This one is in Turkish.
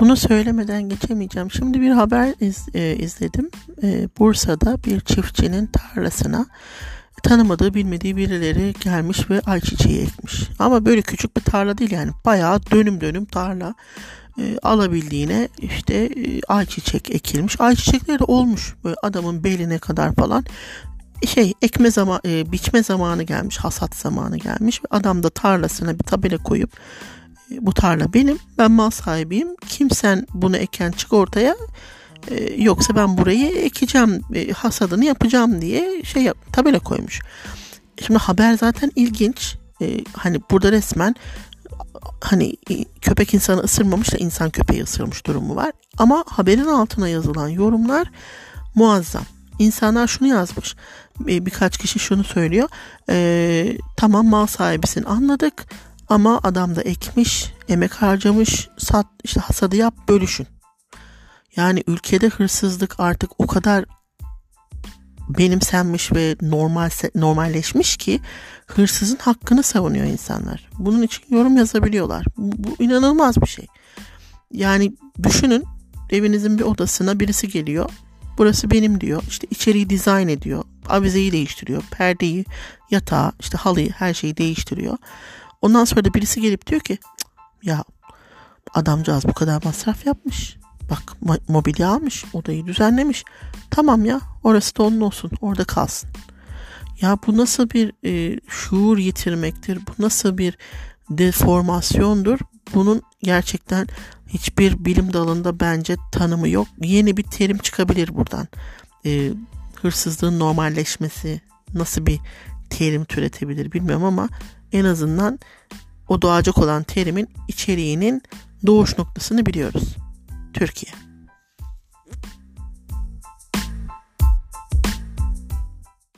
bunu söylemeden geçemeyeceğim. Şimdi bir haber iz, e, izledim. E, Bursa'da bir çiftçinin tarlasına tanımadığı bilmediği birileri gelmiş ve ayçiçeği ekmiş. Ama böyle küçük bir tarla değil yani bayağı dönüm dönüm tarla e, alabildiğine işte e, ayçiçek ekilmiş. Ayçiçekleri olmuş böyle adamın beline kadar falan şey ekme zaman e, biçme zamanı gelmiş hasat zamanı gelmiş adam da tarlasına bir tabela koyup bu tarla benim ben mal sahibiyim kimsen bunu eken çık ortaya e, yoksa ben burayı ekeceğim e, hasadını yapacağım diye şey yap, tabela koymuş. Şimdi haber zaten ilginç e, hani burada resmen hani köpek insanı ısırmamış da insan köpeği ısırmış durumu var ama haberin altına yazılan yorumlar muazzam. İnsanlar şunu yazmış. Birkaç kişi şunu söylüyor. E, tamam mal sahibisin anladık ama adam da ekmiş, emek harcamış, sat, işte hasadı yap, bölüşün. Yani ülkede hırsızlık artık o kadar benimsenmiş ve normal normalleşmiş ki hırsızın hakkını savunuyor insanlar. Bunun için yorum yazabiliyorlar. Bu, bu inanılmaz bir şey. Yani düşünün evinizin bir odasına birisi geliyor. Burası benim diyor. İşte içeriği dizayn ediyor. Avizeyi değiştiriyor. Perdeyi, yatağı, işte halıyı her şeyi değiştiriyor. Ondan sonra da birisi gelip diyor ki ya adamcağız bu kadar masraf yapmış. Bak mobilya almış, odayı düzenlemiş. Tamam ya orası da onun olsun, orada kalsın. Ya bu nasıl bir e, şuur yitirmektir? Bu nasıl bir deformasyondur? Bunun gerçekten hiçbir bilim dalında bence tanımı yok. Yeni bir terim çıkabilir buradan. E, hırsızlığın normalleşmesi nasıl bir terim türetebilir bilmiyorum ama en azından o doğacak olan terimin içeriğinin doğuş noktasını biliyoruz. Türkiye.